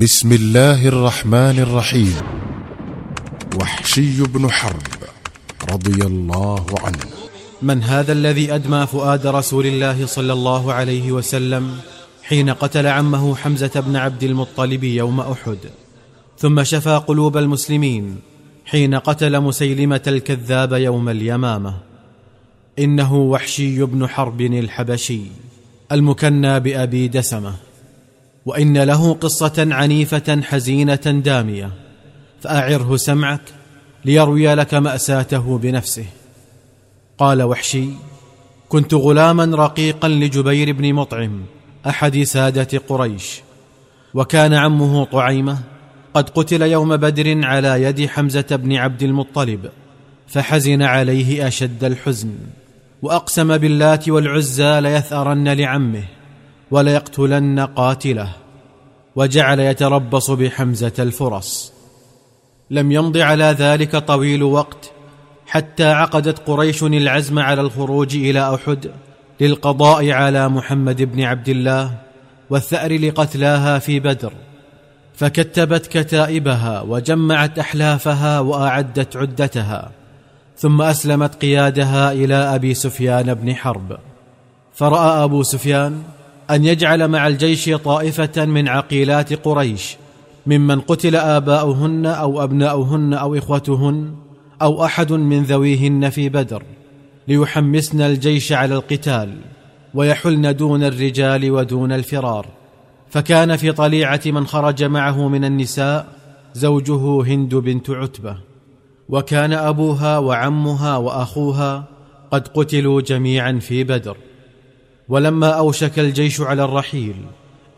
بسم الله الرحمن الرحيم. وحشي بن حرب رضي الله عنه. من هذا الذي أدمى فؤاد رسول الله صلى الله عليه وسلم حين قتل عمه حمزة بن عبد المطلب يوم أحد. ثم شفى قلوب المسلمين حين قتل مسيلمة الكذاب يوم اليمامة. إنه وحشي بن حرب الحبشي المكنى بأبي دسمة. وإن له قصة عنيفة حزينة دامية فأعره سمعك ليروي لك مأساته بنفسه. قال وحشي كنت غلاما رقيقا لجبير بن مطعم أحد سادة قريش وكان عمه طعيمة قد قتل يوم بدر على يد حمزة بن عبد المطلب فحزن عليه أشد الحزن وأقسم باللات والعزى ليثأرن لعمه. وليقتلن قاتله وجعل يتربص بحمزة الفرص لم يمض على ذلك طويل وقت حتى عقدت قريش العزم على الخروج إلى أحد للقضاء على محمد بن عبد الله والثأر لقتلاها في بدر. فكتبت كتائبها وجمعت أحلافها وأعدت عدتها ثم أسلمت قيادها إلى أبي سفيان بن حرب. فرأى أبو سفيان أن يجعل مع الجيش طائفة من عقيلات قريش ممن قتل آباؤهن أو أبناؤهن أو إخوتهن أو أحد من ذويهن في بدر ليحمسن الجيش على القتال ويحلن دون الرجال ودون الفرار. فكان في طليعة من خرج معه من النساء زوجه هند بنت عتبة. وكان أبوها وعمها وأخوها قد قتلوا جميعا في بدر. ولما أوشك الجيش على الرحيل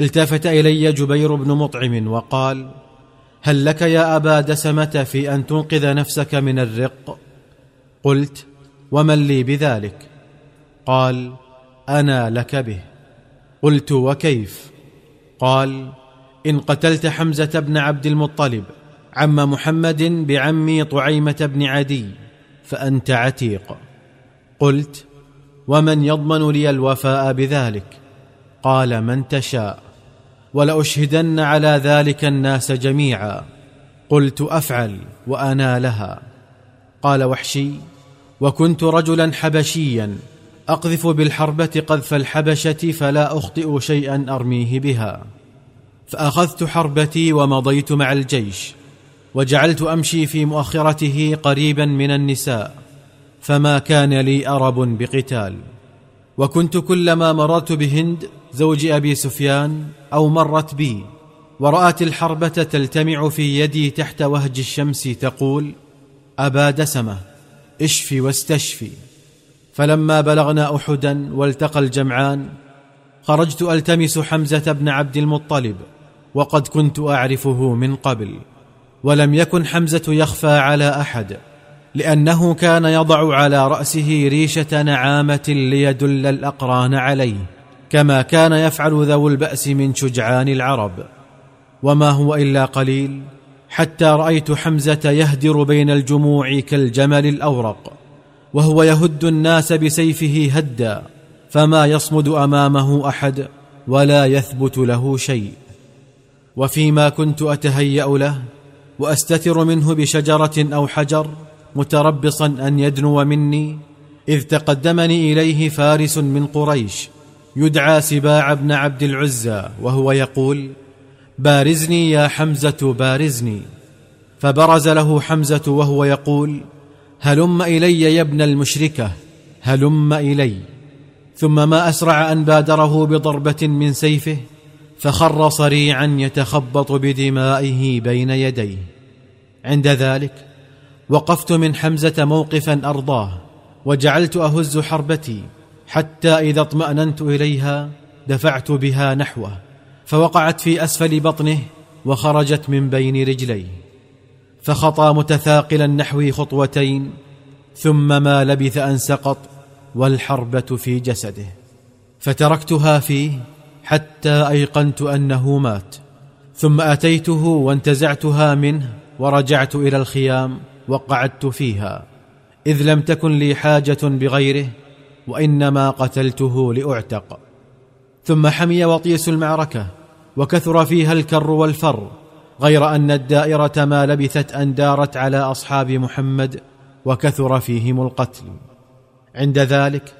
التفت إلي جبير بن مطعم وقال هل لك يا أبا دسمة في أن تنقذ نفسك من الرق؟ قلت ومن لي بذلك؟ قال أنا لك به. قلت وكيف؟ قال إن قتلت حمزة بن عبد المطلب عم محمد بعمي طعيمة بن عدي فأنت عتيق. قلت ومن يضمن لي الوفاء بذلك؟ قال من تشاء. ولأشهدن على ذلك الناس جميعا. قلت أفعل وأنا لها. قال وحشي. وكنت رجلا حبشيا. أقذف بالحربة قذف الحبشة فلا أخطئ شيئا أرميه بها. فأخذت حربتي ومضيت مع الجيش. وجعلت أمشي في مؤخرته قريبا من النساء. فما كان لي أرب بقتال. وكنت كلما مررت بهند زوج أبي سفيان أو مرت بي ورأت الحربة تلتمع في يدي تحت وهج الشمس تقول أبا دسمة اشفي واستشفي. فلما بلغنا أحدا والتقى الجمعان خرجت ألتمس حمزة بن عبد المطلب وقد كنت أعرفه من قبل. ولم يكن حمزة يخفى على أحد. لأنه كان يضع على رأسه ريشة نعامة ليدل الأقران عليه كما كان يفعل ذو البأس من شجعان العرب. وما هو إلا قليل حتى رأيت حمزة يهدر بين الجموع كالجمل الأورق وهو يهد الناس بسيفه هدا فما يصمد أمامه أحد ولا يثبت له شيء. وفيما كنت أتهيأ له وأستتر منه بشجرة أو حجر متربصا أن يدنو مني إذ تقدمني إليه فارس من قريش يدعى سباع بن عبد العزى وهو يقول بارزني يا حمزة بارزني. فبرز له حمزة وهو يقول هلم إلي يا ابن المشركة هلم إلي. ثم ما أسرع أن بادره بضربة من سيفه فخر صريعا يتخبط بدمائه بين يديه. عند ذلك وقفت من حمزة موقفا أرضاه وجعلت أهز حربتي حتى إذا اطمأننت إليها دفعت بها نحوه فوقعت في أسفل بطنه وخرجت من بين رجليه. فخطى متثاقلا نحوي خطوتين ثم ما لبث أن سقط والحربة في جسده. فتركتها فيه حتى أيقنت أنه مات ثم أتيته وانتزعتها منه ورجعت إلى الخيام وقعدت فيها. إذ لم تكن لي حاجة بغيره وإنما قتلته لأعتق. ثم حمي وطيس المعركة وكثر فيها الكر والفر غير أن الدائرة ما لبثت أن دارت على أصحاب محمد وكثر فيهم القتل. عند ذلك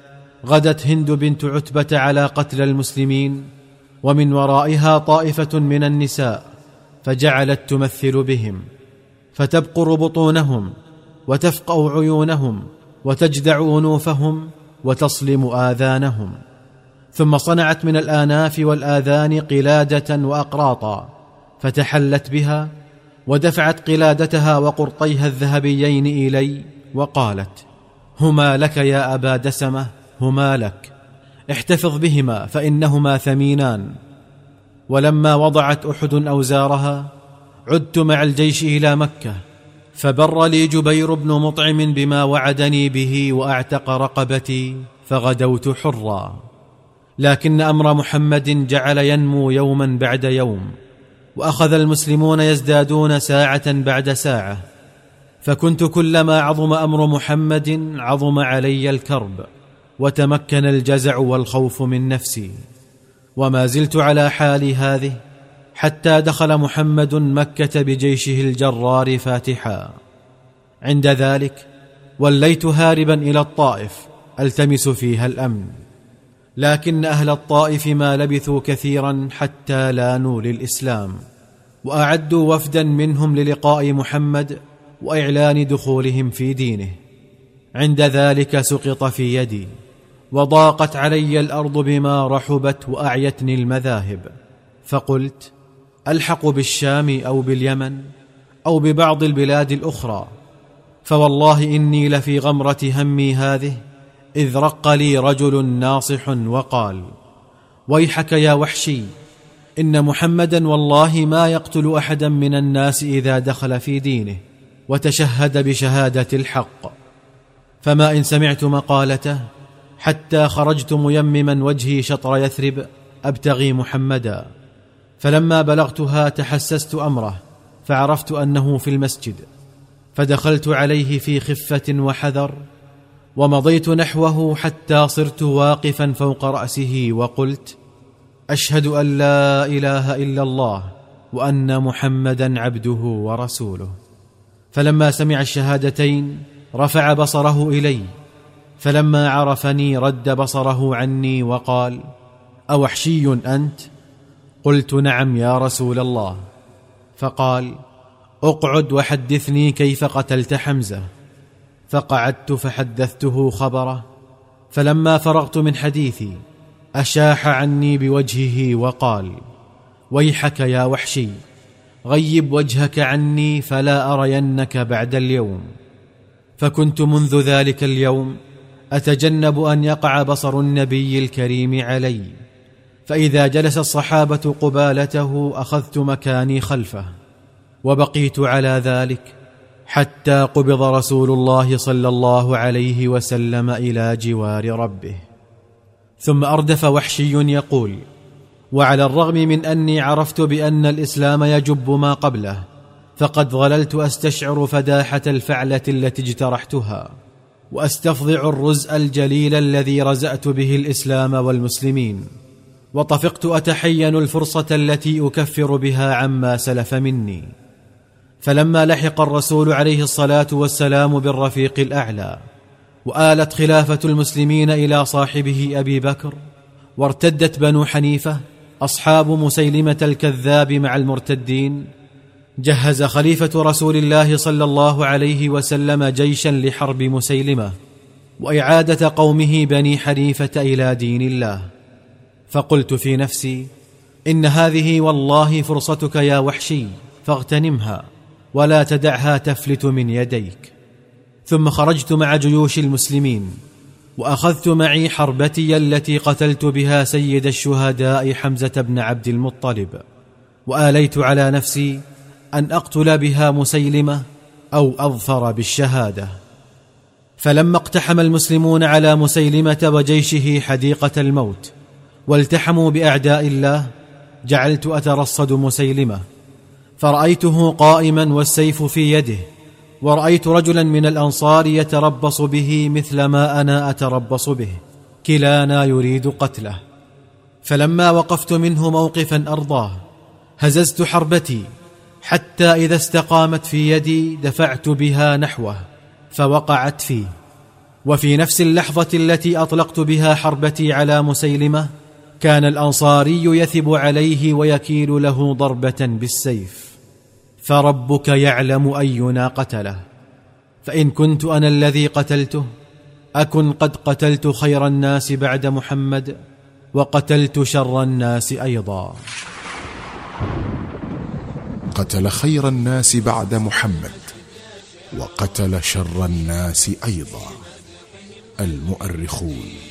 غدت هند بنت عتبة على قتل المسلمين ومن ورائها طائفة من النساء فجعلت تمثل بهم. فتبقر بطونهم وتفقا عيونهم وتجدع أنوفهم وتصلم آذانهم. ثم صنعت من الآناف والآذان قلادة وأقراطا فتحلت بها ودفعت قلادتها وقرطيها الذهبيين إلي وقالت هما لك يا أبا دسمة هما لك. احتفظ بهما فإنهما ثمينان. ولما وضعت أحد أوزارها عدت مع الجيش إلى مكة فبر لي جبير بن مطعم بما وعدني به وأعتق رقبتي فغدوت حرا. لكن أمر محمد جعل ينمو يوما بعد يوم وأخذ المسلمون يزدادون ساعة بعد ساعة. فكنت كلما عظم أمر محمد عظم علي الكرب وتمكن الجزع والخوف من نفسي. وما زلت على حالي هذه حتى دخل محمد مكة بجيشه الجرار فاتحا. عند ذلك وليت هاربا إلى الطائف ألتمس فيها الأمن. لكن أهل الطائف ما لبثوا كثيرا حتى لانوا للاسلام وأعدوا وفدا منهم للقاء محمد وإعلان دخولهم في دينه. عند ذلك سقط في يدي وضاقت علي الأرض بما رحبت وأعيتني المذاهب. فقلت ألحق بالشام أو باليمن أو ببعض البلاد الأخرى فوالله إني لفي غمرة همي هذه إذ رق لي رجل ناصح وقال ويحك يا وحشي إن محمدا والله ما يقتل احدا من الناس إذا دخل في دينه وتشهد بشهادة الحق. فما إن سمعت مقالته حتى خرجت ميمما وجهي شطر يثرب أبتغي محمدا. فلما بلغتها تحسست أمره فعرفت أنه في المسجد فدخلت عليه في خفة وحذر ومضيت نحوه حتى صرت واقفا فوق رأسه وقلت أشهد أن لا إله إلا الله وأن محمدا عبده ورسوله. فلما سمع الشهادتين رفع بصره إلي فلما عرفني رد بصره عني وقال أوحشي أنت؟ قلت نعم يا رسول الله. فقال اقعد وحدثني كيف قتلت حمزة. فقعدت فحدثته خبره فلما فرغت من حديثي أشاح عني بوجهه وقال ويحك يا وحشي غيب وجهك عني فلا أرينك بعد اليوم. فكنت منذ ذلك اليوم أتجنب أن يقع بصر النبي الكريم علي. فإذا جلس الصحابة قبالته أخذت مكاني خلفه وبقيت على ذلك حتى قبض رسول الله صلى الله عليه وسلم إلى جوار ربه. ثم أردف وحشي يقول وعلى الرغم من أني عرفت بأن الإسلام يجب ما قبله فقد ظللت أستشعر فداحة الفعلة التي اجترحتها وأستفضع الرزء الجليل الذي رزأت به الإسلام والمسلمين. وطفقت أتحين الفرصة التي أكفر بها عما سلف مني. فلما لحق الرسول عليه الصلاة والسلام بالرفيق الأعلى وآلت خلافة المسلمين إلى صاحبه أبي بكر وارتدت بنو حنيفة أصحاب مسيلمة الكذاب مع المرتدين جهز خليفة رسول الله صلى الله عليه وسلم جيشا لحرب مسيلمة وإعادة قومه بني حنيفة إلى دين الله. فقلت في نفسي إن هذه والله فرصتك يا وحشي فاغتنمها ولا تدعها تفلت من يديك. ثم خرجت مع جيوش المسلمين وأخذت معي حربتي التي قتلت بها سيد الشهداء حمزة بن عبد المطلب. وآليت على نفسي أن أقتل بها مسيلمة أو أظفر بالشهادة. فلما اقتحم المسلمون على مسيلمة وجيشه حديقة الموت والتحموا بأعداء الله جعلت أترصد مسيلمة. فرأيته قائما والسيف في يده ورأيت رجلا من الأنصار يتربص به مثل ما أنا أتربص به. كلانا يريد قتله. فلما وقفت منه موقفا أرضاه هززت حربتي. حتى إذا استقامت في يدي دفعت بها نحوه فوقعت فيه. وفي نفس اللحظة التي أطلقت بها حربتي على مسيلمة كان الأنصاري يثب عليه ويكيل له ضربة بالسيف. فربك يعلم أينا قتله. فإن كنت أنا الذي قتلته أكن قد قتلت خير الناس بعد محمد وقتلت شر الناس أيضا. قتل خير الناس بعد محمد وقتل شر الناس أيضا. المؤرخون.